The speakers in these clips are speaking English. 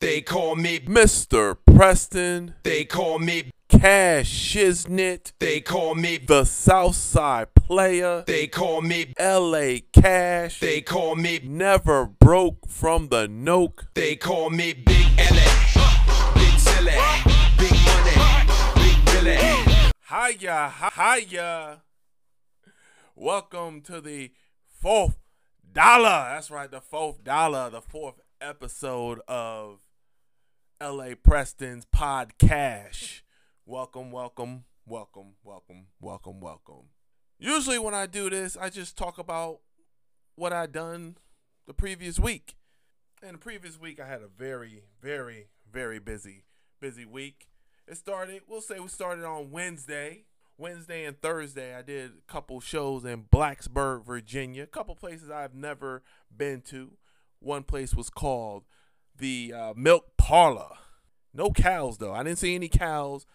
They call me, Mr. Preston, they call me, Cash Shiznit, they call me, the Southside Player, they call me, LA Cash, they call me, never broke from the Noke. they call me Big LA, Big Silly, Big Money, Big Billy. Hiya, hiya. Welcome to the fourth dollar. That's right, the fourth dollar, the fourth episode of LA Preston's podcast. Welcome, welcome, welcome, welcome, welcome, welcome. Usually, when I do this, I just talk about what I done the previous week. And the previous week, I had a very, very, very busy, busy week. It started, we'll say we started on Wednesday. Wednesday and Thursday, I did a couple shows in Blacksburg, Virginia. A couple places I've never been to. One place was called the uh, Milk Parlor. No cows, though. I didn't see any cows.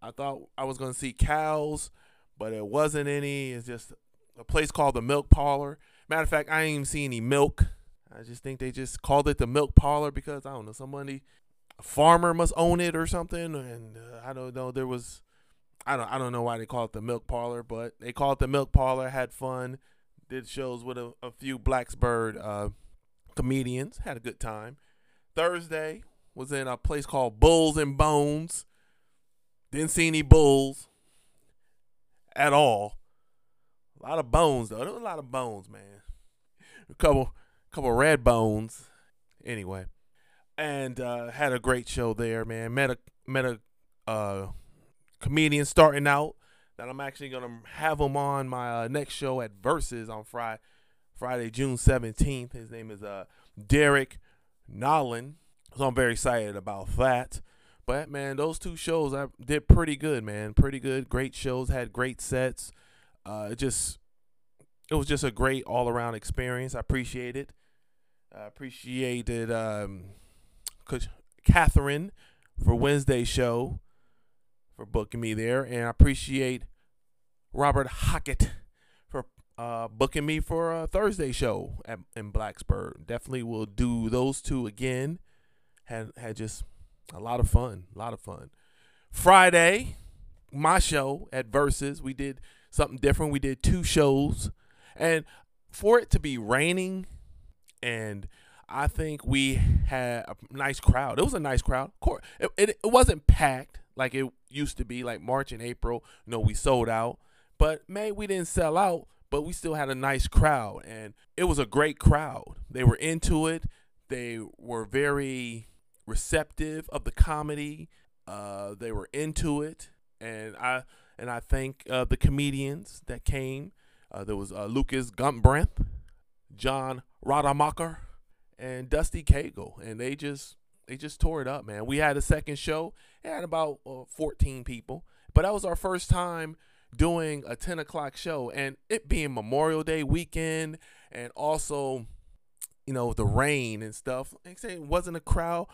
I thought I was to see cows, but it wasn't any. It's just a place called the Milk Parlor. Matter of fact, I didn't even see any milk. I just think they just called it the Milk Parlor because, I don't know, somebody, a farmer must own it or something. And uh, I don't know. There was. I don't I don't know why they call it the milk parlor, but they call it the milk parlor. Had fun, did shows with a, a few Blacksburg uh, comedians. Had a good time. Thursday was in a place called Bulls and Bones. Didn't see any bulls at all. A lot of bones though. There was a lot of bones, man. A couple couple red bones. Anyway, and uh, had a great show there, man. Met a met a uh, comedian starting out that I'm actually gonna have him on my uh, next show at Versus on Friday, Friday June 17th. His name is uh Derek Nolan, so I'm very excited about that. But man, those two shows I did pretty good, man. Pretty good, great shows, had great sets. Uh, it just it was just a great all around experience. I appreciate it. I appreciated um, Catherine for Wednesday show for booking me there, and I appreciate Robert Hockett for uh, booking me for a Thursday show at, in Blacksburg. Definitely will do those two again. Had had just a lot of fun, a lot of fun. Friday, my show at Versus, we did something different. We did two shows, and for it to be raining, and I think we had a nice crowd. It was a nice crowd. Of course, it, it, it wasn't packed like it used to be, like March and April. You know, we sold out, but May we didn't sell out, but we still had a nice crowd, and it was a great crowd. They were into it. They were very receptive of the comedy. Uh, they were into it, and I and I thank uh, the comedians that came. Uh, there was uh, Lucas Gumbrandt, John Rademacher, and Dusty Cagle, and they just they just tore it up, man. We had a second show. It had about uh, 14 people, but that was our first time doing a 10 o'clock show, and it being Memorial Day weekend, and also, you know, the rain and stuff. It wasn't a crowd,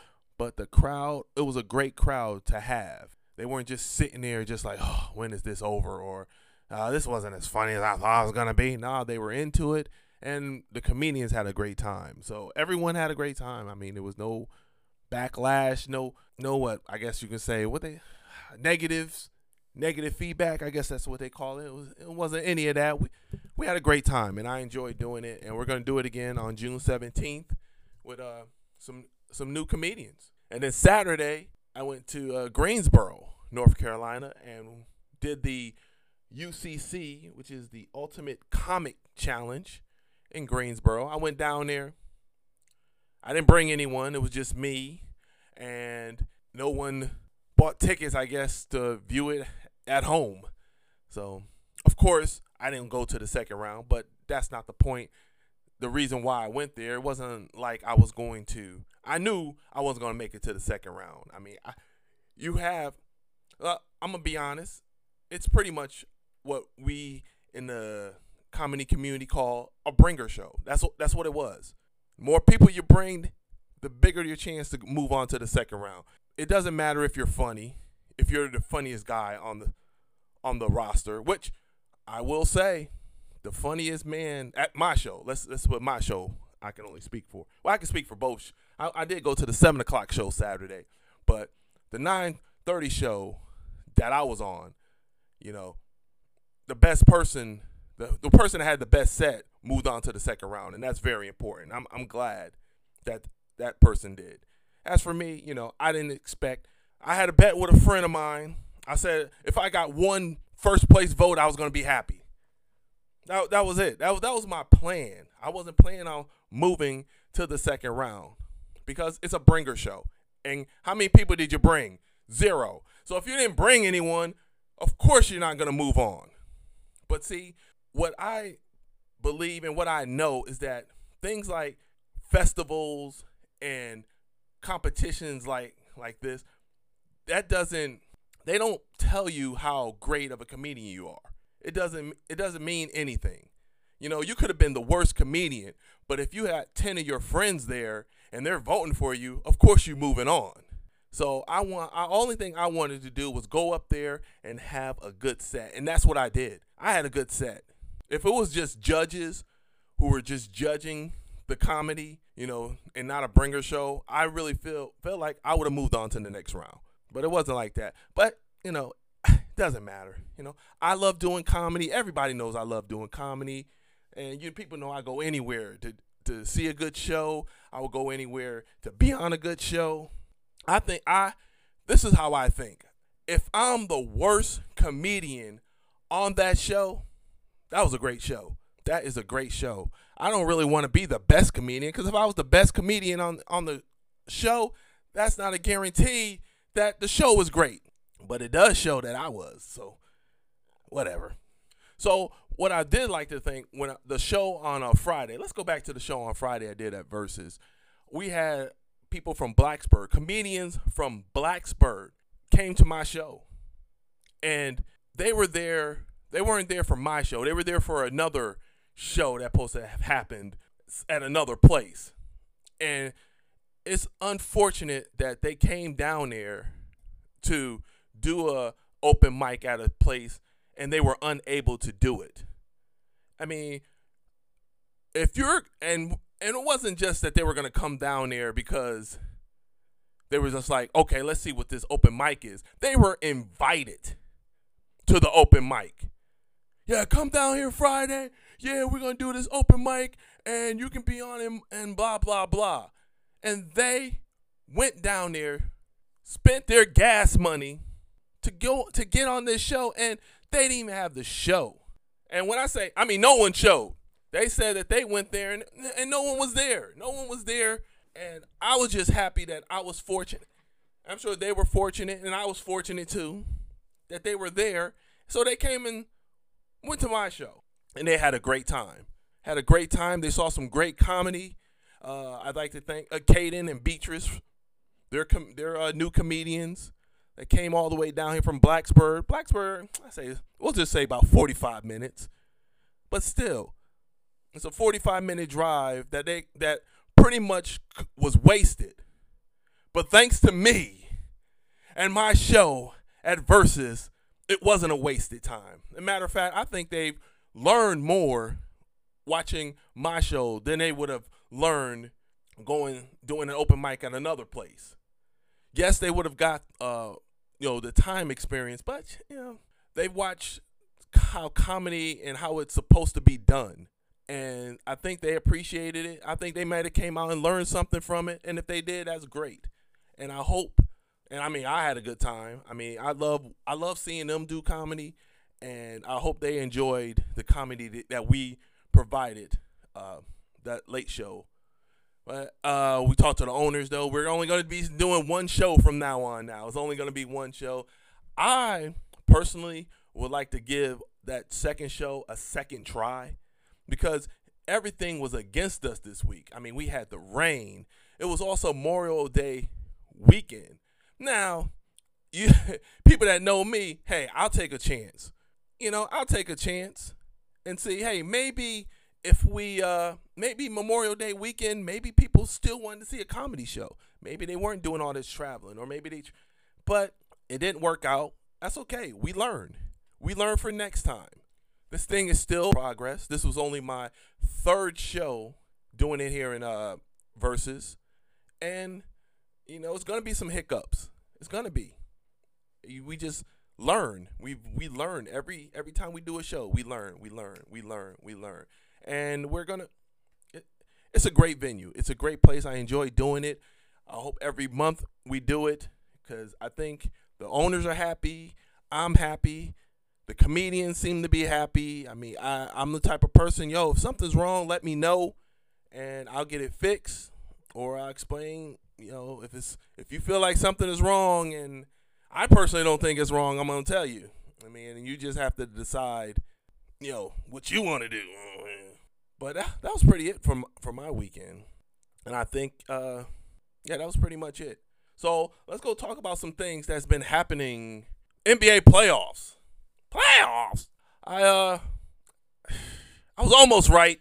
but the crowd, it was a great crowd to have. They weren't just sitting there, just like, oh, when is this over? Or uh, this wasn't as funny as I thought it was gonna be. Nah, they were into it, and the comedians had a great time. So everyone had a great time. I mean, there was no backlash, no, no what I guess you can say what they negatives, negative feedback. I guess that's what they call it. It, was, it wasn't any of that. We we had a great time, and I enjoyed doing it. And we're gonna do it again on June seventeenth with uh some some new comedians. And then Saturday, I went to uh, Greensboro, North Carolina, and did the UCC, which is the Ultimate Comic Challenge in Greensboro. I went down there. I didn't bring anyone. It was just me, and no one bought tickets, I guess, to view it at home. So, of course, I didn't go to the second round, but that's not the point. The reason why I went there, it wasn't like I was going to. I knew I wasn't going to make it to the second round. I mean, I, you have. Uh, I'm gonna be honest. It's pretty much what we in the comedy community call a bringer show. That's what that's what it was. More people you bring, the bigger your chance to move on to the second round. It doesn't matter if you're funny, if you're the funniest guy on the on the roster, which I will say, the funniest man at my show. Let's let's put my show I can only speak for. Well, I can speak for both. I, I did go to the seven o'clock show Saturday, but the nine thirty show that I was on, you know, the best person, the, the person that had the best set moved on to the second round, and that's very important. I'm I'm glad that that person did. As for me, you know, I didn't expect. I had a bet with a friend of mine. I said if I got one first place vote, I was gonna be happy. That, that was it. That was that was my plan. I wasn't planning on moving to the second round because it's a bringer show. And how many people did you bring? Zero. So if you didn't bring anyone, of course you're not gonna move on. But see, what I believe and what I know is that things like festivals and competitions like like this, that doesn't they don't tell you how great of a comedian you are. It doesn't it doesn't mean anything. You know, you could have been the worst comedian, but if you had 10 of your friends there and they're voting for you, of course you're moving on. So I want I only thing I wanted to do was go up there and have a good set. And that's what I did. I had a good set. If it was just judges who were just judging the comedy, you know, and not a bringer show, I really feel felt like I would have moved on to the next round. But it wasn't like that. But, you know, doesn't matter. You know, I love doing comedy. Everybody knows I love doing comedy. And you people know I go anywhere to to see a good show. I will go anywhere to be on a good show. I think I this is how I think. If I'm the worst comedian on that show, that was a great show. That is a great show. I don't really want to be the best comedian because if I was the best comedian on on the show, that's not a guarantee that the show was great. But it does show that I was. So whatever. So what I did like to think when the show on a Friday, let's go back to the show on Friday I did at Versus. We had people from Blacksburg, comedians from Blacksburg came to my show. And they were there, they weren't there for my show. They were there for another show that supposed to have happened at another place. And it's unfortunate that they came down there to do a open mic at a place and they were unable to do it. I mean, if you're and and it wasn't just that they were gonna come down there because they were just like, okay, let's see what this open mic is. They were invited to the open mic. Yeah, come down here Friday. Yeah, we're gonna do this open mic and you can be on and, and blah blah blah. And they went down there, spent their gas money to go to get on this show, and they didn't even have the show. And when I say, I mean, no one showed. They said that they went there and, and no one was there. No one was there. And I was just happy that I was fortunate. I'm sure they were fortunate, and I was fortunate too that they were there. So they came and went to my show, and they had a great time. Had a great time. They saw some great comedy. Uh, I'd like to thank uh, and Beatrice. They're com- they're uh, new comedians that came all the way down here from Blacksburg. Blacksburg, I say we'll just say about 45 minutes, but still, it's a 45 minute drive that they that pretty much was wasted. But thanks to me and my show at Versus, it wasn't a wasted time. As a matter of fact, I think they've learned more watching my show than they would have learned going doing an open mic at another place. Yes, they would have got uh you know the time experience, but you know they've watched how comedy and how it's supposed to be done. And I think they appreciated it. I think they might have came out and learned something from it. And if they did, that's great. And I hope and I mean I had a good time. I mean I love I love seeing them do comedy and I hope they enjoyed the comedy that we provided uh, that late show. But uh, we talked to the owners though. We're only going to be doing one show from now on. Now it's only going to be one show. I personally would like to give that second show a second try because everything was against us this week. I mean, we had the rain. It was also Memorial Day weekend. Now, you people that know me, hey, I'll take a chance. You know, I'll take a chance and see, hey, maybe if we uh maybe Memorial Day weekend, maybe people still wanted to see a comedy show. Maybe they weren't doing all this traveling or maybe they but it didn't work out. That's okay. We learned. We learn for next time. This thing is still progress. This was only my third show doing it here in uh versus, and you know it's gonna be some hiccups. It's gonna be. We just learn. We we learn every every time we do a show. We learn. We learn. We learn. We learn. And we're gonna. It, it's a great venue. It's a great place. I enjoy doing it. I hope every month we do it because I think the owners are happy. I'm happy. The comedians seem to be happy. I mean, I, I'm the type of person, yo, if something's wrong, let me know and I'll get it fixed or I'll explain, you know, if it's if you feel like something is wrong and I personally don't think it's wrong, I'm gonna tell you. I mean, and you just have to decide, you know, what you want to do. But that, that was pretty it from for my weekend, and I think, uh, yeah, that was pretty much it. So let's go talk about some things that's been happening. NBA playoffs, playoffs. I uh, I was almost right.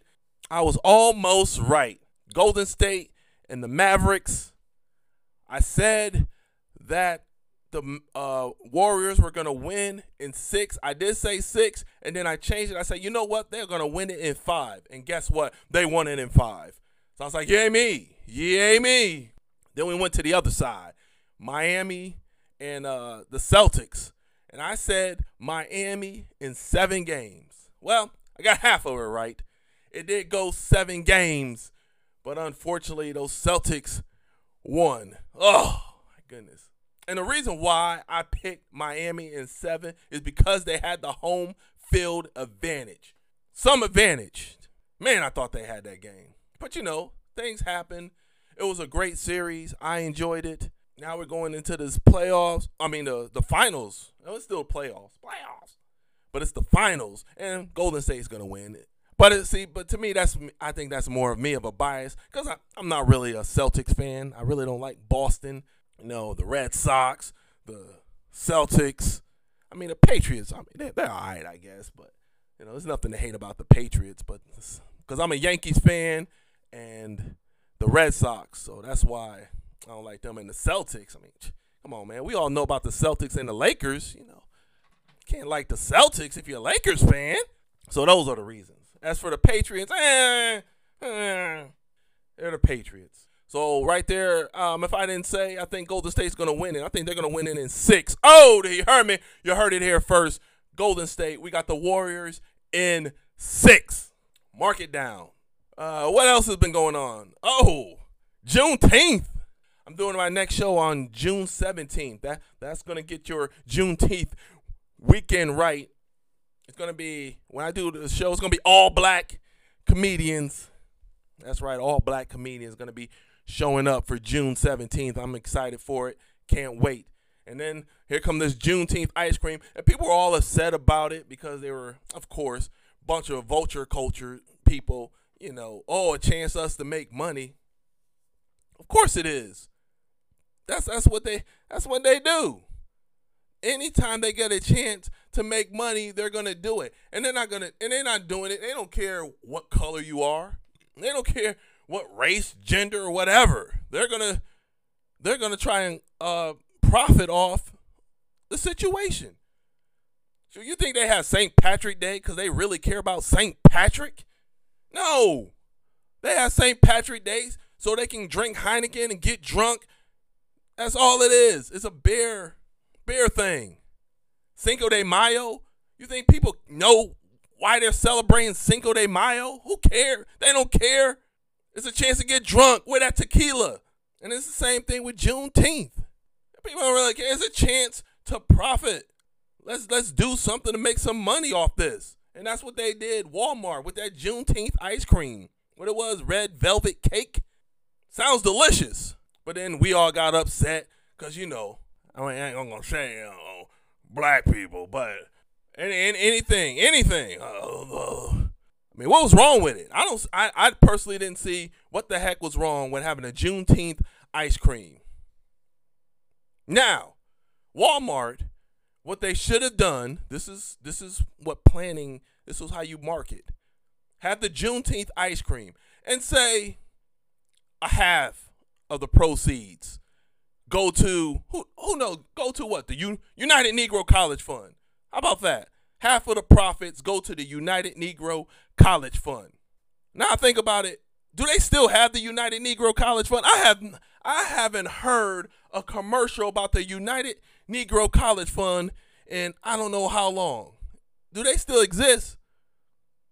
I was almost right. Golden State and the Mavericks. I said that the uh, Warriors were going to win in six. I did say six, and then I changed it. I said, you know what? They're going to win it in five. And guess what? They won it in five. So I was like, yay me. Yay me. Then we went to the other side Miami and uh, the Celtics. And I said Miami in seven games. Well, I got half of it right. It did go seven games, but unfortunately, those Celtics won. Oh, my goodness. And the reason why I picked Miami in seven is because they had the home field advantage. Some advantage. Man, I thought they had that game. But you know, things happen. It was a great series. I enjoyed it. Now we're going into this playoffs. I mean, the the finals. No, it's still playoffs. Playoffs. But it's the finals, and Golden State's gonna win it. But it, see, but to me, that's I think that's more of me of a bias because I'm not really a Celtics fan. I really don't like Boston. You know, the Red Sox, the Celtics. I mean, the Patriots. I mean, they, they're all right, I guess. But you know, there's nothing to hate about the Patriots. But because I'm a Yankees fan and the Red Sox, so that's why I don't like them. And the Celtics. I mean, come on, man. We all know about the Celtics and the Lakers. You know, can't like the Celtics if you're a Lakers fan. So those are the reasons. As for the Patriots, eh, eh, they're the Patriots. So right there, um, if I didn't say, I think Golden State's gonna win it. I think they're gonna win it in six. Oh, you heard me. You heard it here first. Golden State. We got the Warriors in six. Mark it down. Uh, what else has been going on? Oh, Juneteenth. I'm doing my next show on June 17th. That that's gonna get your Juneteenth weekend right. It's gonna be when I do the show. It's gonna be all black comedians. That's right, all black comedians gonna be showing up for June 17th. I'm excited for it. Can't wait. And then here come this Juneteenth ice cream, and people were all upset about it because they were, of course, bunch of vulture culture people. You know, oh, a chance us to make money. Of course it is. That's that's what they that's what they do anytime they get a chance to make money, they're gonna do it. And they're not gonna and they're not doing it. They don't care what color you are. They don't care what race, gender, or whatever. They're gonna they're gonna try and uh profit off the situation. So you think they have St. Patrick Day because they really care about St. Patrick? No. They have St. Patrick Days so they can drink Heineken and get drunk. That's all it is. It's a beer beer thing. Cinco de Mayo. You think people know why they're celebrating Cinco de Mayo? Who care? They don't care. It's a chance to get drunk with that tequila. And it's the same thing with Juneteenth. People don't really care. It's a chance to profit. Let's let's do something to make some money off this. And that's what they did. Walmart with that Juneteenth ice cream. What it was, red velvet cake. Sounds delicious. But then we all got upset because, you know, I mean, I ain't gonna say you know, black people, but any, any, anything, anything. Uh, uh, mean, what was wrong with it? I don't. I, I personally didn't see what the heck was wrong with having a Juneteenth ice cream. Now, Walmart, what they should have done. This is this is what planning. This is how you market. Have the Juneteenth ice cream and say a half of the proceeds go to who who knows go to what the United Negro College Fund. How about that? Half of the profits go to the United Negro College Fund. Now think about it. do they still have the United Negro College Fund? I have I haven't heard a commercial about the United Negro College Fund in I don't know how long. Do they still exist?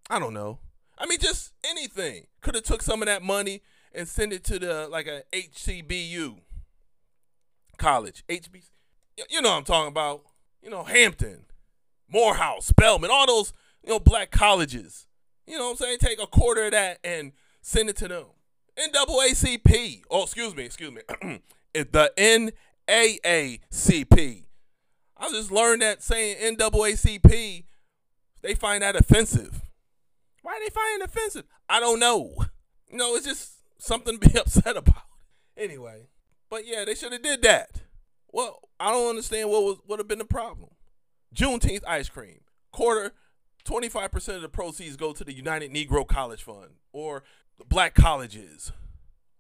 I don't know. I mean, just anything. Could have took some of that money and sent it to the like a HCBU college, HBC. You know what I'm talking about. You know, Hampton, Morehouse, Spelman, all those you know black colleges. You know what I'm saying? Take a quarter of that and send it to them. NAACP. Oh, excuse me, excuse me. the NAACP. I just learned that saying NAACP, they find that offensive. Why are they find it offensive? I don't know. You know, it's just something to be upset about. Anyway, but yeah, they should have did that. Well, I don't understand what was would have been the problem. Juneteenth ice cream, quarter, twenty five percent of the proceeds go to the United Negro College Fund or Black Colleges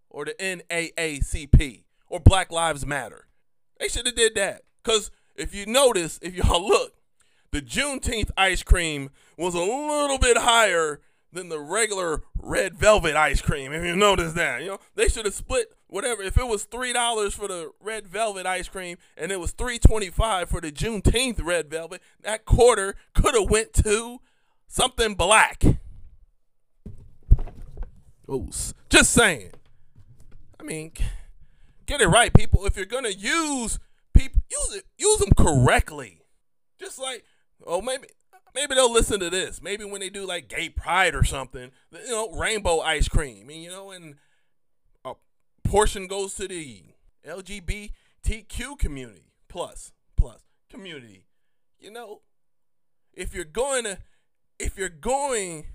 or the NAACP or Black Lives Matter. They should have did that. Cause if you notice, if y'all look, the Juneteenth ice cream was a little bit higher than the regular red velvet ice cream. If you notice that, you know, they should have split whatever. If it was three dollars for the red velvet ice cream and it was three twenty five for the Juneteenth red velvet, that quarter could have went to something black. Oh, just saying. I mean, get it right, people. If you're gonna use people, use it, use them correctly. Just like, oh, maybe maybe they'll listen to this. Maybe when they do like gay pride or something, you know, rainbow ice cream, and you know, and a portion goes to the LGBTQ community plus plus community. You know, if you're going to if you're going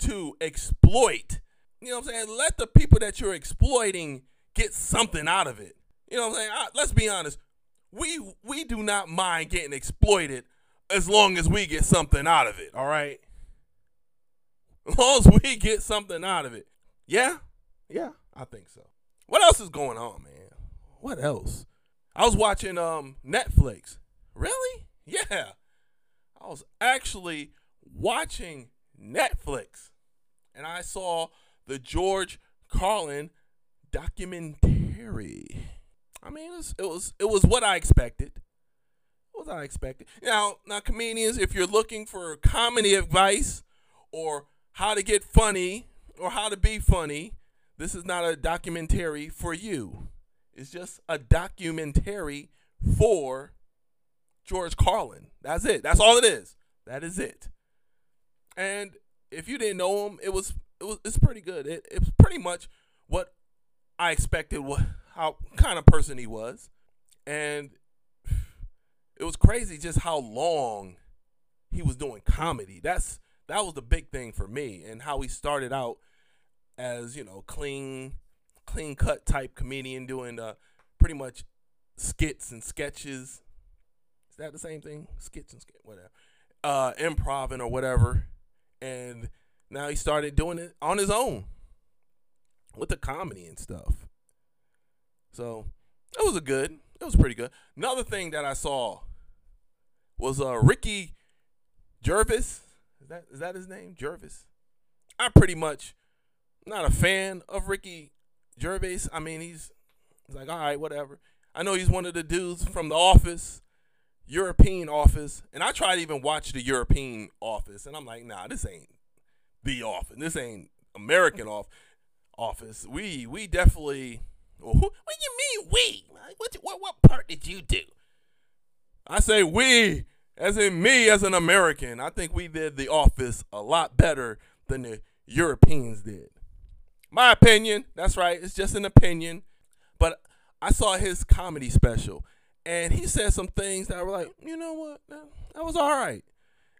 to exploit, you know what I'm saying? Let the people that you're exploiting get something out of it. You know what I'm saying? I, let's be honest. We we do not mind getting exploited as long as we get something out of it, all right? As long as we get something out of it. Yeah? Yeah, I think so. What else is going on, man? What else? I was watching um Netflix. Really? Yeah. I was actually watching Netflix and I saw the George Carlin documentary. I mean, it was it was, it was what I expected. I expected? Now, now, comedians, if you're looking for comedy advice or how to get funny or how to be funny, this is not a documentary for you. It's just a documentary for George Carlin. That's it. That's all it is. That is it. And if you didn't know him, it was it was it's pretty good. It it's pretty much what I expected what how kind of person he was. And it was crazy just how long he was doing comedy. That's that was the big thing for me and how he started out as, you know, clean clean cut type comedian doing uh pretty much skits and sketches. Is that the same thing? Skits and skit whatever. Uh improv or whatever. And now he started doing it on his own with the comedy and stuff. So it was a good. It was pretty good. Another thing that I saw was uh Ricky Jervis. Is that is that his name? Jervis. I'm pretty much not a fan of Ricky Jervis. I mean, he's, he's like, all right, whatever. I know he's one of the dudes from The Office, European Office, and I tried to even watch the European Office, and I'm like, nah, this ain't The Office. This ain't American off Office. We we definitely. Well, who, what do you mean we? What, what what part did you do? I say we, as in me as an American. I think we did The Office a lot better than the Europeans did. My opinion. That's right. It's just an opinion. But I saw his comedy special, and he said some things that were like, you know what? That was all right.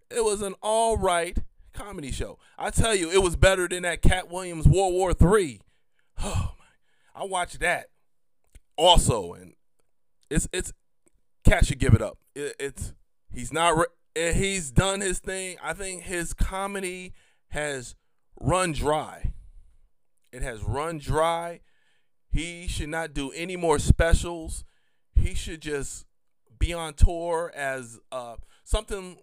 It was an all right comedy show. I tell you, it was better than that Katt Williams World War Three. Oh my! I watched that also, and it's it's Katt should give it up. It, it's he's not re- he's done his thing. I think his comedy has run dry. It has run dry. He should not do any more specials. He should just be on tour as uh, something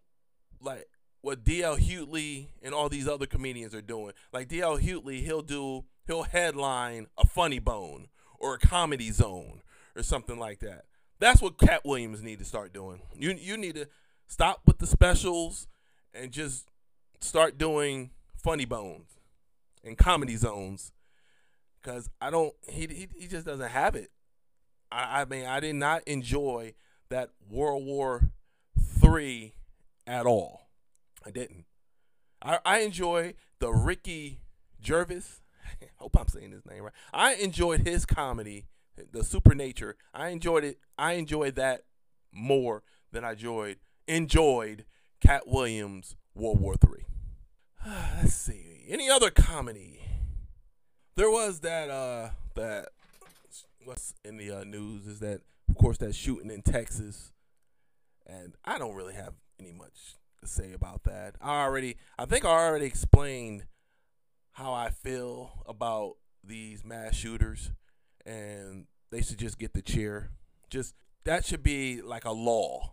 like what DL Hughley and all these other comedians are doing. Like DL Hughley, he'll do he'll headline a funny bone or a comedy zone or something like that. That's what Katt Williams need to start doing. You you need to stop with the specials and just start doing funny bones and comedy zones because I don't he, he he just doesn't have it. I, I mean I did not enjoy that World War Three at all. I didn't. I I enjoy the Ricky Gervais. hope I'm saying his name right. I enjoyed his comedy, the Supernature. I enjoyed it. I enjoyed that more than I enjoyed enjoyed Katt Williams World War Three. Let's see. Any other comedy? There was that uh that what's in the uh, news is that of course that shooting in Texas, and I don't really have any much to say about that. I already I think I already explained how I feel about these mass shooters, and they should just get the cheer. Just that should be like a law.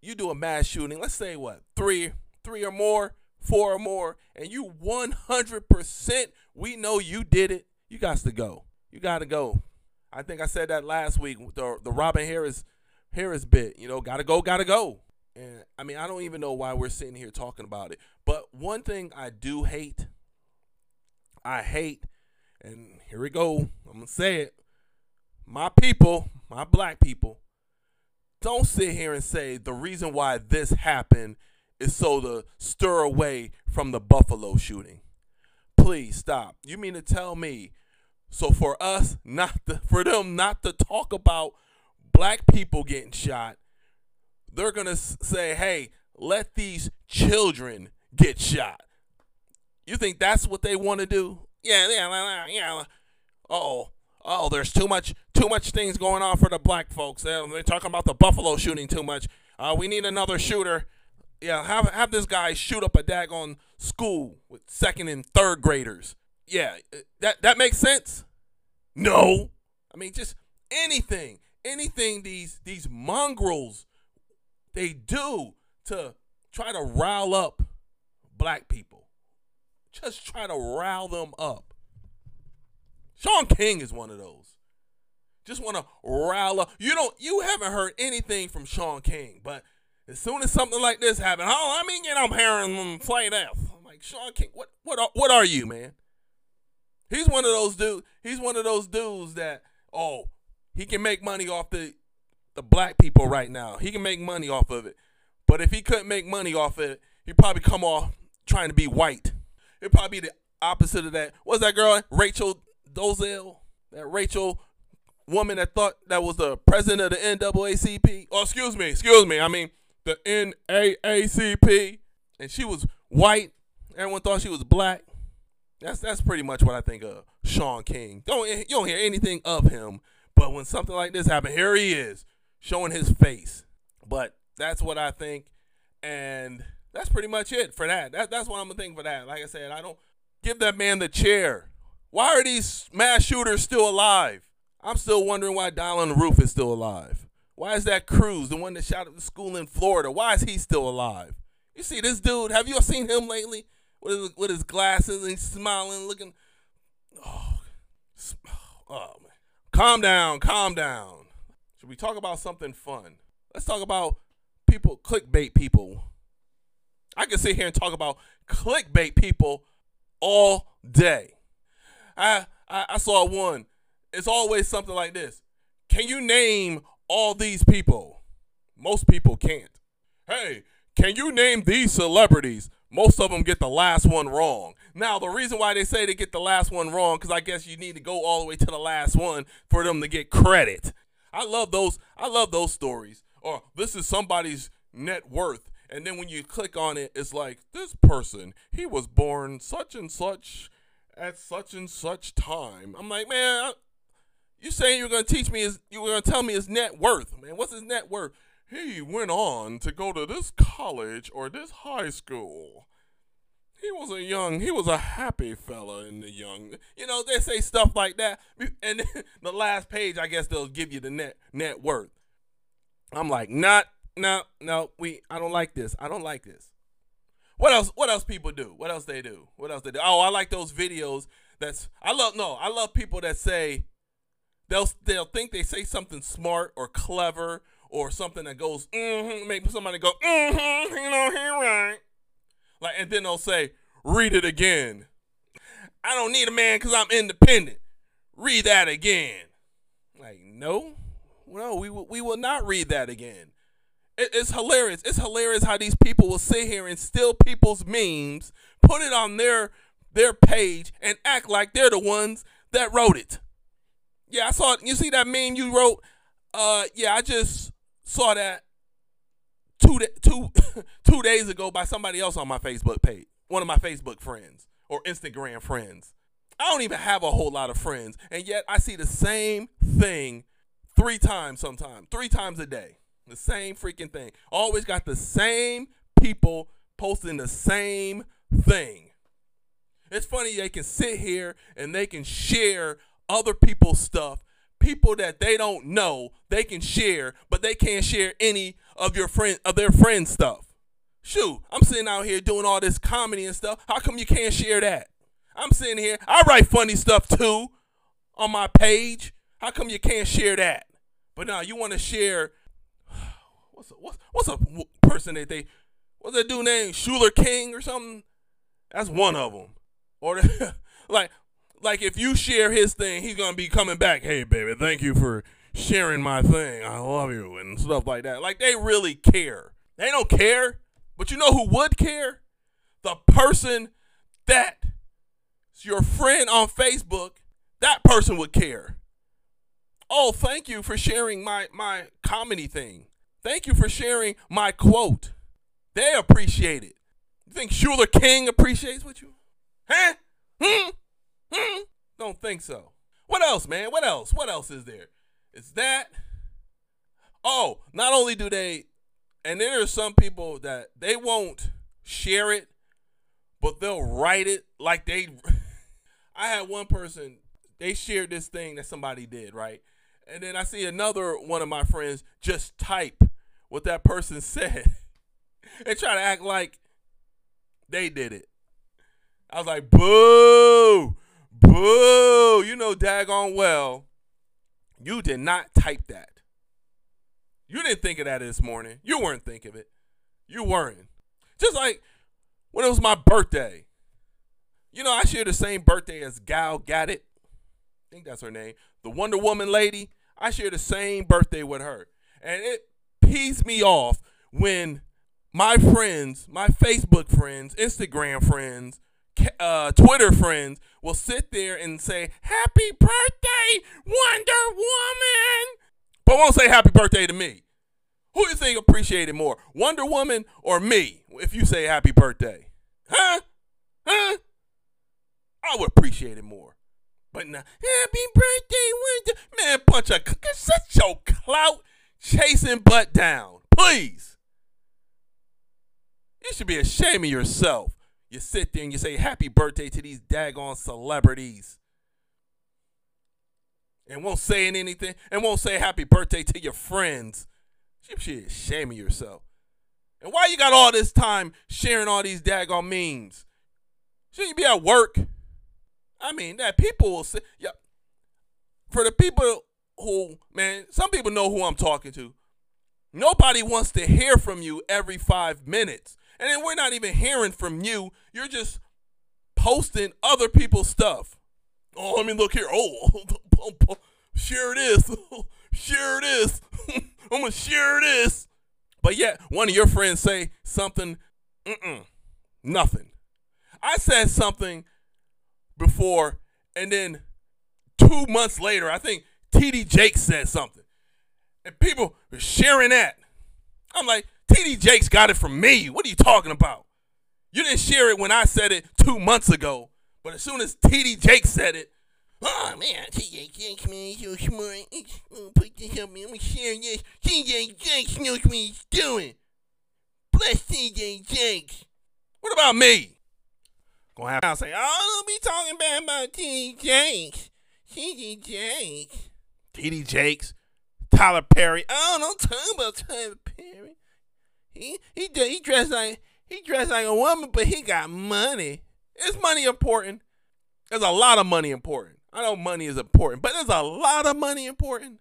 You do a mass shooting, let's say what three three or more four or more, and you 100% we know you did it, you got to go. You got to go. I think I said that last week, the, the Robin Harris Harris bit, you know, got to go, got to go. And I mean, I don't even know why we're sitting here talking about it. But one thing I do hate, I hate, and here we go, I'm to say it. My people, my black people, don't sit here and say the reason why this happened is so to stir away from the Buffalo shooting. Please stop. You mean to tell me so for us not to, for them not to talk about black people getting shot, they're going to say, "Hey, let these children get shot." You think that's what they want to do? Yeah, yeah, yeah. Oh, oh, there's too much too much things going on for the black folks. They're, they're talking about the Buffalo shooting too much. Uh, we need another shooter yeah, have have this guy shoot up a daggone school with second and third graders. Yeah, uh, that that makes sense. No, I mean just anything, anything these these mongrels they do to try to rile up black people. Just try to rile them up. Shaun King is one of those. Just want to up. You don't. You haven't heard anything from Shaun King, but as soon as something like this happened, oh, I mean, get up here and play death. I'm like, Shaun King, what, what, are, what are you, man? He's one of those dudes. He's one of those dudes that, oh, he can make money off the the black people right now. He can make money off of it. But if he couldn't make money off of it, he'd probably come off trying to be white. It'd probably be the opposite of that. What's that girl? Rachel Dolezal? That Rachel woman that thought that was the president of the NAACP? Oh, excuse me, excuse me. I mean, the NAACP, and she was white. Everyone thought she was black. That's that's pretty much what I think of Shaun King. Don't you don't hear anything of him, but when something like this happened, here he is showing his face. But that's what I think, and that's pretty much it for that. that that's what I'm gonna think for that. Like I said, I don't give that man the chair. Why are these mass shooters still alive? I'm still wondering why Dylann Roof is still alive. Why is that Cruz, the one that shot at the school in Florida, why is he still alive? You see this dude? Have you seen him lately with his, with his glasses and smiling, looking? Oh, oh man! Calm down, calm down. Should we talk about something fun? Let's talk about people, clickbait people. I can sit here and talk about clickbait people all day. I, I, I saw one. It's always something like this. Can you name all these people. Most people can't. Hey, can you name these celebrities? Most of them get the last one wrong. Now, the reason why they say they get the last one wrong, because I guess you need to go all the way to the last one for them to get credit. I love those. I love those stories. Or this is somebody's net worth, and then when you click on it, it's like this person. He was born such and such at such and such time. I'm like, man, you saying you're gonna teach me his you were gonna tell me his net worth, man. What's his net worth? He went on to go to this college or this high school. He was a young, he was a happy fella in the young. You know, they say stuff like that. And the last page, I guess they'll give you the net net worth. I'm like, not, no, no, we I don't like this. I don't like this. What else? What else people do? What else they do? What else they do? Oh, I like those videos that's I love no, I love people that say they'll they'll think they say something smart or clever or something that goes mm-hmm, make somebody go mm-hmm, you know, he right. Like and then they'll say, read it again. I don't need a man because I'm independent. Read that again. Like, no, no, we we will not read that again. It, it's hilarious. It's hilarious how these people will sit here and steal people's memes, put it on their their page, and act like they're the ones that wrote it. Yeah, I saw. it. You see that meme you wrote? Uh, yeah, I just saw that two two two days ago by somebody else on my Facebook page, one of my Facebook friends or Instagram friends. I don't even have a whole lot of friends, and yet I see the same thing three times sometimes, three times a day. The same freaking thing. Always got the same people posting the same thing. It's funny they can sit here and they can share other people's stuff. People that they don't know, they can share, but they can't share any of your friend of their friend stuff. Shoot, I'm sitting out here doing all this comedy and stuff. How come you can't share that? I'm sitting here. I write funny stuff too on my page. How come you can't share that? But now you want to share. What's a, what's what's a person that they what's that dude named Shuler King or something? That's one of them. Or like like if you share his thing, he's gonna be coming back. Hey baby, thank you for sharing my thing. I love you and stuff like that. Like they really care. They don't care. But you know who would care? The person that is your friend on Facebook, that person would care. Oh, thank you for sharing my my comedy thing. Thank you for sharing my quote. They appreciate it. You think Shuler King appreciates what you? Huh? Hmm? Hmm? Don't think so. What else, man? What else? What else is there? Is that? Oh, not only do they, and then there's some people that they won't share it, but they'll write it like they. I had one person, they shared this thing that somebody did, right? And then I see another one of my friends just type what that person said and try to act like they did it. I was like, boo, boo. You know, daggone well, you did not type that. You didn't think of that this morning. You weren't thinking of it. You weren't. Just like when it was my birthday. You know, I share the same birthday as Gal Gadot. I think that's her name. The Wonder Woman lady. I share the same birthday with her. And it pees me off when my friends, my Facebook friends, Instagram friends, uh, Twitter friends will sit there and say, Happy birthday, Wonder Woman! But won't say happy birthday to me. Who do you think appreciated more, Wonder Woman or me, if you say happy birthday? Huh? Huh? I would appreciate it more. But now, happy birthday, Wonder Man, bunch of set your clout chasing butt down. Please. You should be ashamed of yourself. You sit there and you say happy birthday to these daggone celebrities. And won't say anything and won't say happy birthday to your friends. You should be ashamed of yourself. And why you got all this time sharing all these daggone memes? Shouldn't you be at work? I mean, that people will say, yeah. For the people who, man, some people know who I'm talking to. Nobody wants to hear from you every five minutes. And then we're not even hearing from you. You're just posting other people's stuff. Oh, let me look here. Oh, share this. share this. I'm going to share this. But yet, one of your friends say something, mm-mm, nothing. I said something before, and then two months later, I think TD Jakes said something. And people were sharing that. I'm like, TD Jakes got it from me. What are you talking about? You didn't share it when I said it two months ago. But as soon as TD Jakes said it, oh man, TD Jakes, man, so smart. Put this up, man. I'm sharing this. TD Jakes knows what he's doing. Bless TD Jakes. What about me? Gonna have to say, oh, don't be talking bad about TD Jakes. TD Jakes. TD Jakes. Tyler Perry. Oh, don't talk about Tyler Perry. He he he dressed like he dressed like a woman, but he got money. Is money important? There's a lot of money important. I know money is important, but there's a lot of money important.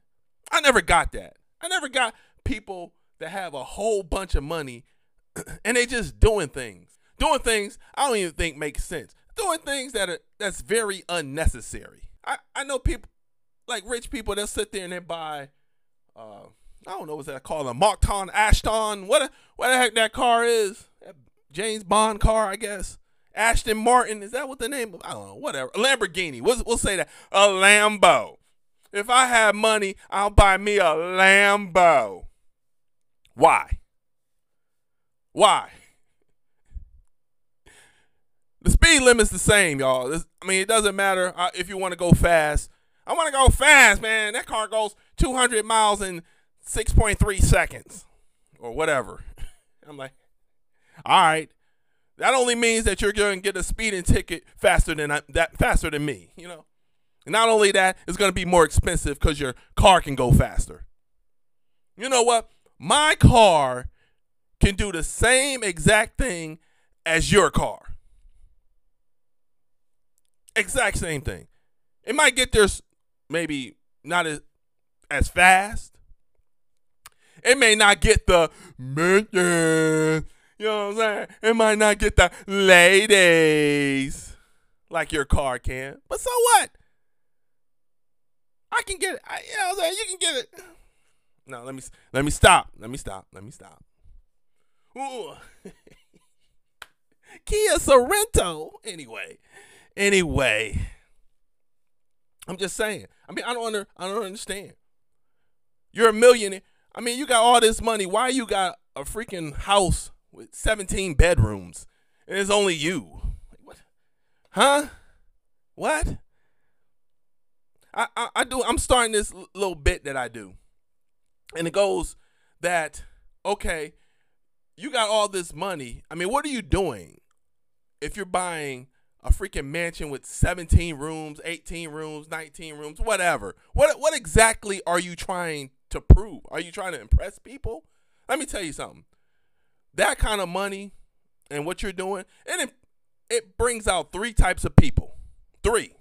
I never got that. I never got people that have a whole bunch of money and they just doing things. Doing things I don't even think make sense. Doing things that are that's very unnecessary. I, I know people like rich people that sit there and they buy uh I don't know what's that called a Markton Ashton. What what the heck that car is? That James Bond car, I guess. Ashton Martin, is that what the name of I don't know, whatever. Lamborghini. We'll, we'll say that. A Lambo. If I have money, I'll buy me a Lambo. Why? Why? The speed limit's the same, y'all. This, I mean, it doesn't matter uh, if you want to go fast. I want to go fast, man. That car goes 200 miles in 6.3 seconds or whatever. I'm like, all right. That only means that you're going to get a speeding ticket faster than I, that faster than me, you know. And not only that, it's going to be more expensive because your car can go faster. You know what? My car can do the same exact thing as your car. Exact same thing. It might get there maybe not as as fast. It may not get the man, you know what I'm saying? It might not get the ladies like your car can. But so what? I can get it. I, you know what I'm saying? You can get it. No, let me let me stop. Let me stop. Let me stop. Ooh. Kia Sorento. Anyway, anyway, I'm just saying. I mean, I don't under, I don't understand. You're a millionaire. I mean, you got all this money. Why you got a freaking house with 17 bedrooms and it's only you? What? Huh? What? I, I, I do. I'm starting this little bit that I do, and it goes that okay, you got all this money. I mean, what are you doing if you're buying a freaking mansion with 17 rooms, 18 rooms, 19 rooms, whatever? What what exactly are you trying to prove? Are you trying to impress people? Let me tell you something. That kind of money and what you're doing, and it it brings out three types of people. Three.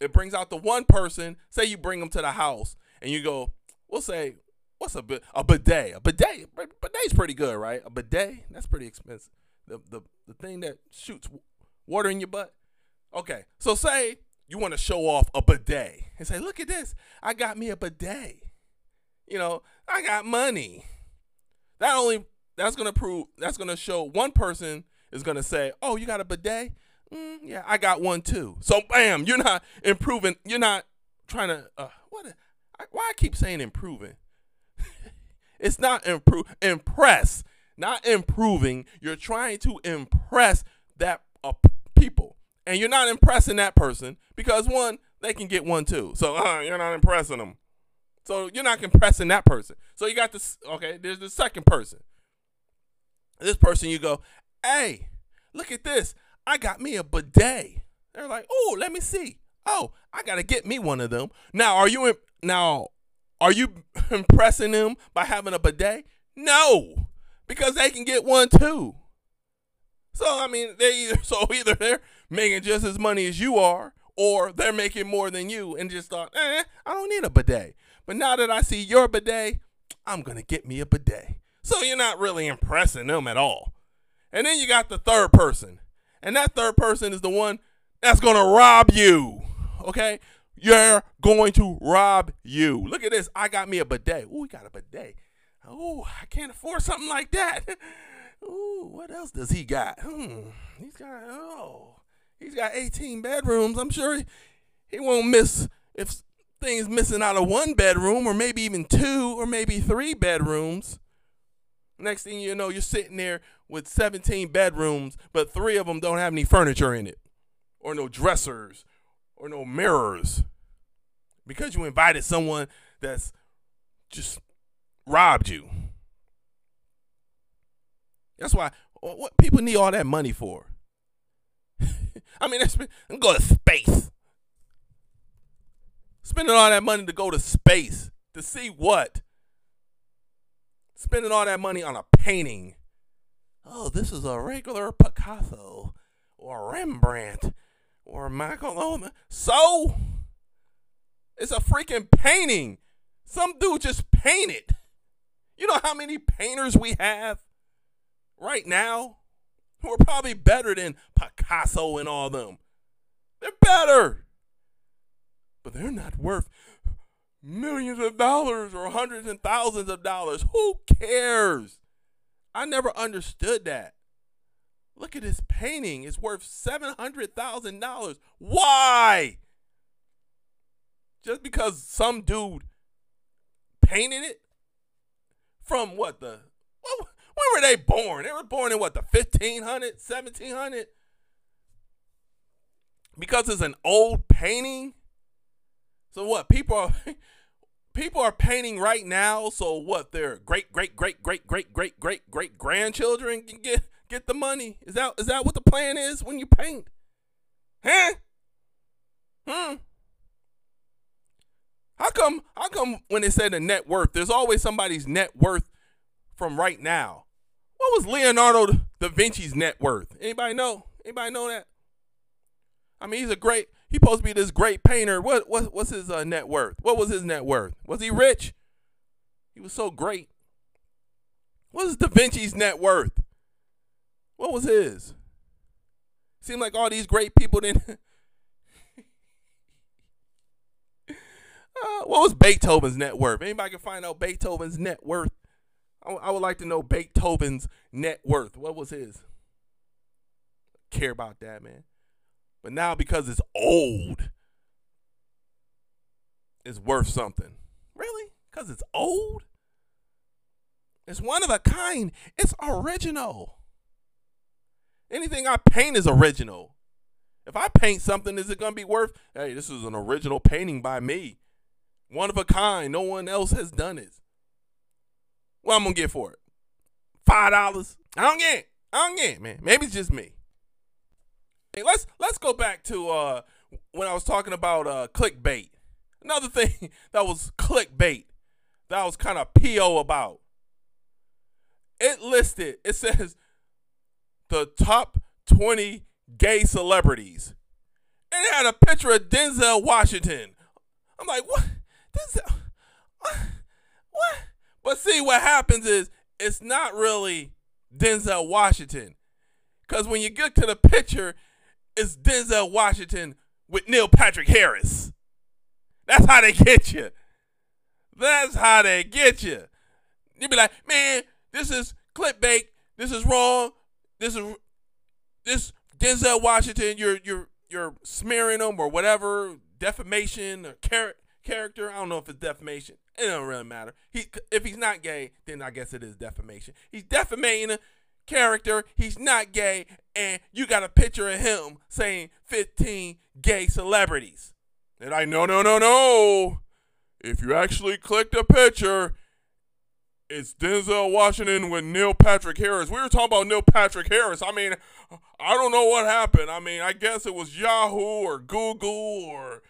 It brings out the one person. Say you bring them to the house, and you go, we'll say, what's a a bidet? A bidet, bidet's pretty good, right? A bidet, that's pretty expensive. The the the thing that shoots water in your butt. Okay, so say you want to show off a bidet and say, look at this, I got me a bidet. You know, I got money. That only that's gonna prove that's gonna show one person is gonna say, oh, you got a bidet. Mm, yeah, I got one too. So bam, you're not improving. You're not trying to. Uh, what? I, why I keep saying improving? it's not improve. Impress, not improving. You're trying to impress that uh, people, and you're not impressing that person because one, they can get one too. So uh, you're not impressing them. So you're not impressing that person. So you got this. Okay, there's the second person. This person, you go, hey, look at this. I got me a bidet. They're like, oh, let me see. Oh, I gotta get me one of them. Now, are you in, now? Are you impressing them by having a bidet? No, because they can get one too. So I mean, they either so either they're making just as money as you are, or they're making more than you, and just thought, eh, I don't need a bidet. But now that I see your bidet, I'm gonna get me a bidet. So you're not really impressing them at all. And then you got the third person. And that third person is the one that's to rob you. Okay? You're going to rob you. Look at this. I got me a bidet. Ooh, we got a bidet. Oh, I can't afford something like that. Ooh, what else does he got? Hmm. He's got oh, he's got 18 bedrooms. I'm sure he, won't miss if things missing out of one bedroom or maybe even two or maybe three bedrooms. Next thing you know, you're sitting there with 17 bedrooms, but three of them don't have any furniture in it, or no dressers, or no mirrors, because you invited someone that's just robbed you. That's why what people need all that money for. I mean, that's go to space. Spending all that money to go to space to see what? Spending all that money on a painting. Oh, this is a regular Picasso or Rembrandt. or Michael Oman. So it's a freaking painting. Some dude just painted. You know how many painters we have right now who are probably better than Picasso and all them. They're better. But they're not worth millions of dollars or hundreds and thousands of dollars. Who cares? I never understood that. Look at this painting. It's worth $700,000. Why? Just because some dude painted it? From what the when were they born? They were born in what the 1500, 1700? Because it's an old painting? So what? People are people are painting right now. So what? Their great great great great great great great great grandchildren can get get the money. Is that is that what the plan is when you paint? Huh? Hmm. How come how come when they say the net worth, there's always somebody's net worth from right now? Was Leonardo da Vinci's net worth? Anybody know? Anybody know that? I mean, he's a great. He's supposed to be this great painter. What what what's his uh, net worth? What was his net worth? Was he rich? He was so great. What is Da Vinci's net worth? What was his? Seemed like all these great people didn't. uh, what was Beethoven's net worth? Anybody can find out Beethoven's net worth? I, would like to know Beethoven's net worth. What was his? Care about that, man. But now because it's old, it's worth something. Really? Because it's old? It's one of a kind. It's original. Anything I paint is original. If I paint something, is it going to be worth? Hey, this is an original painting by me. One of a kind. No one else has done it. What I'm to get for it? Five dollars? I don't get it. I don't get it, man. Maybe it's just me. Hey, let's let's go back to uh, when I was talking about uh, clickbait. Another thing that was clickbait that I was kind of PO about. It listed, it says the top 20 gay celebrities. And it had a picture of Denzel Washington. I'm like, what? Denzel? What? what? But see, what happens is it's not really Denzel Washington. Because when you get to the picture, it's Denzel Washington with Neil Patrick Harris. That's how they get you. That's how they get you. You be like, man, this is clickbait. This is wrong. This is this Denzel Washington. You're you're you're smearing him or whatever defamation or char- character. I don't know if it's defamation. It don't really matter. He if he's not gay, then I guess it is defamation. He's defamating a character. He's not gay, and you got a picture of him saying 15 gay celebrities. And I no no no no. If you actually click the picture, it's Denzel Washington with Neil Patrick Harris. We were talking about Neil Patrick Harris. I mean, I don't know what happened. I mean, I guess it was Yahoo or Google or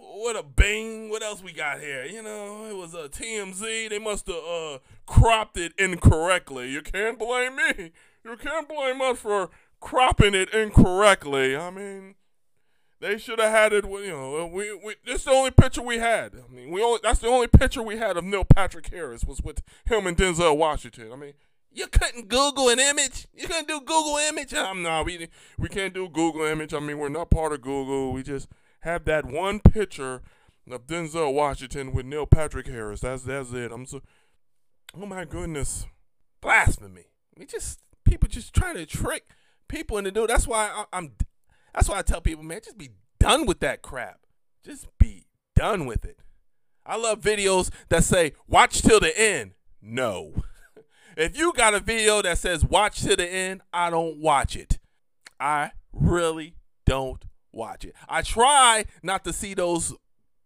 what a Bing. What else we got here? You know, it was a TMZ. They must have uh, cropped it incorrectly. You can't blame me. You can't blame us for cropping it incorrectly. I mean, they should have had it. You know, we, we this is the only picture we had. I mean, we only that's the only picture we had of Neil Patrick Harris was with him and Denzel Washington. I mean, you couldn't Google an image. You couldn't do Google image. I'm no, we we can't do Google image. I mean, we're not part of Google. We just have that one picture of Denzel Washington with Neil Patrick Harris. That's that's it. I'm so. Oh my goodness, blasphemy. We just people just trying to trick people into do. That's why I, I'm that's why I tell people, man, just be done with that crap. Just be done with it. I love videos that say, watch till the end. No. if you got a video that says, watch till the end, I don't watch it. I really don't watch it. I try not to see those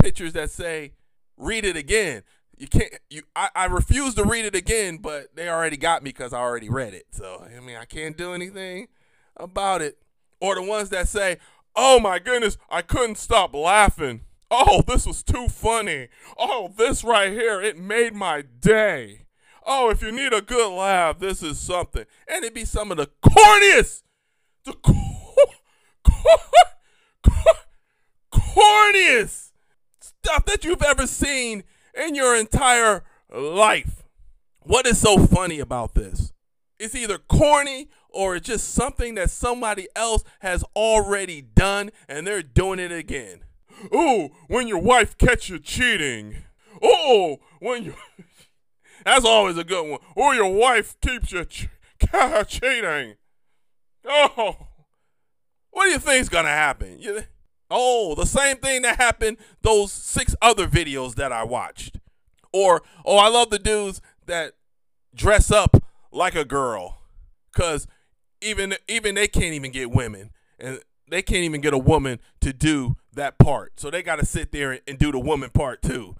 pictures that say, read it again. You can't, you, I, I refuse to read it again, but they already got me because I already read it. So, I mean, I can't do anything about it or the ones that say, "Oh my goodness, I couldn't stop laughing. Oh, this was too funny. Oh, this right here, it made my day. Oh, if you need a good laugh, this is something." And it be some of the corniest, the cor- cor- corniest stuff that you've ever seen in your entire life. What is so funny about this? It's either corny or it's just something that somebody else has already done and they're doing it again. Oh, when your wife catch you cheating. Oh, when you That's always a good one. Or your wife keeps you ch- cheating. Oh, what do you think's gonna happen? You, oh, the same thing that happened those six other videos that I watched. Or, oh, I love the dudes that dress up like a girl, cause even even they can't even get women, and they can't even get a woman to do that part. So they got to sit there and, and do the woman part too.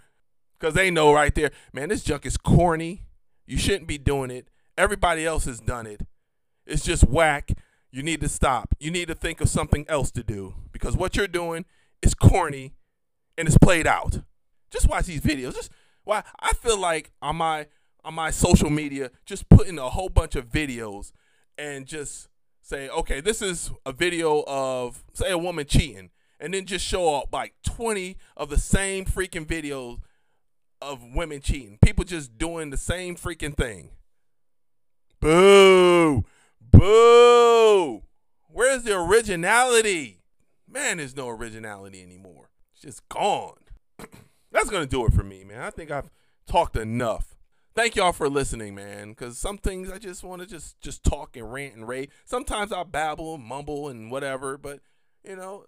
Because they know right there, man, this junk is corny. You shouldn't be doing it. Everybody else has done it. It's just whack. You need to stop. You need to think of something else to do because what you're doing is corny and it's played out. Just watch these videos. Just why I feel like on my on my social media, just putting a whole bunch of videos and just say, okay, this is a video of say a woman cheating, and then just show up like 20 of the same freaking videos of women cheating. People just doing the same freaking thing. Boo! Boo! Where's the originality? Man, there's no originality anymore. It's just gone. That's gonna do it for me, man. I think I've talked enough. Thank y'all for listening, man. Because some things I just want to just just talk and rant and rave. Sometimes I babble, and mumble, and whatever. But you know,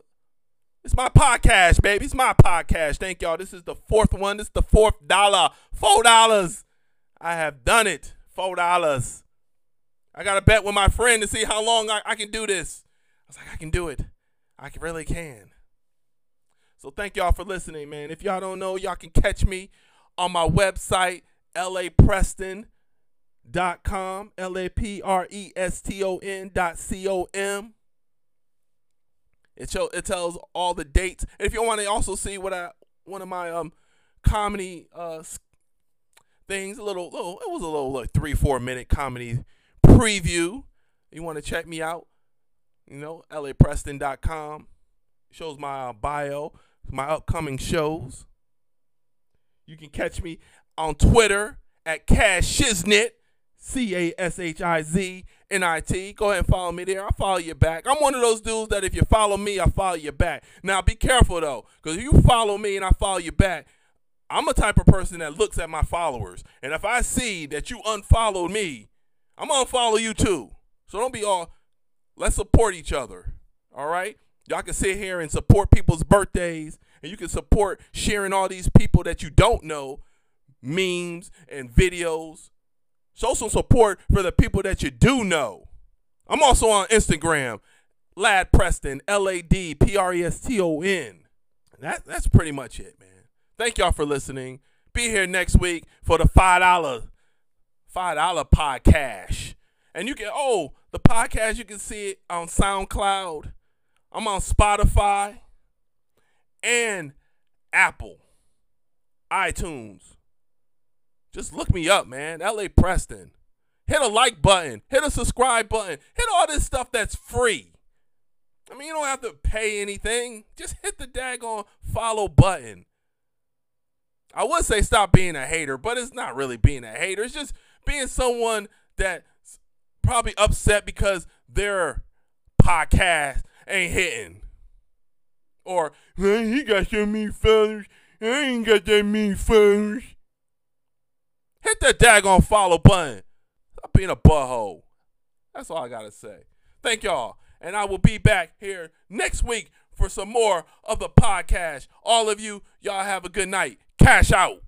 it's my podcast, baby. It's my podcast. Thank y'all. This is the fourth one. This is the fourth dollar. Four dollars. I have done it. Four dollars. I got to bet with my friend to see how long I, I can do this. I was like, I can do it. I really can. So thank y'all for listening, man. If y'all don't know, y'all can catch me on my website, lapreston.com, L-A-P-R-E-S-T-O-N dot C-O-M. It show it tells all the dates. And if you want to also see what I one of my um comedy uh things, a little little it was a little like three four minute comedy preview. You want to check me out? You know, lapreston.com shows my uh, bio, my upcoming shows. You can catch me on Twitter at Cash Shiznit, C A S H I Z N I T. Go ahead and follow me there. I'll follow you back. I'm one of those dudes that if you follow me, I follow you back. Now be careful though, because if you follow me and I follow you back, I'm a type of person that looks at my followers. And if I see that you unfollowed me, I'm gonna follow you too. So don't be all let's support each other. All right? Y'all can sit here and support people's birthdays, and you can support sharing all these people that you don't know, memes and videos. Show some support for the people that you do know. I'm also on Instagram, Lad Preston, L A D P R E S T O N. That that's pretty much it, man. Thank y'all for listening. Be here next week for the five dollar five dollar podcast. And you can oh the podcast you can see it on SoundCloud. I'm on Spotify and Apple, iTunes. Just look me up, man. LA Preston. Hit a like button, hit a subscribe button, hit all this stuff that's free. I mean, you don't have to pay anything. Just hit the daggone follow button. I would say stop being a hater, but it's not really being a hater. It's just being someone that's probably upset because their podcast ain't hitting. Or, man, he got so many followers. I ain't got that many followers. Hit that daggone follow button. Stop being a butthole. That's all I got to say. Thank y'all. And I will be back here next week for some more of the podcast. All of you, y'all have a good night. Cash out.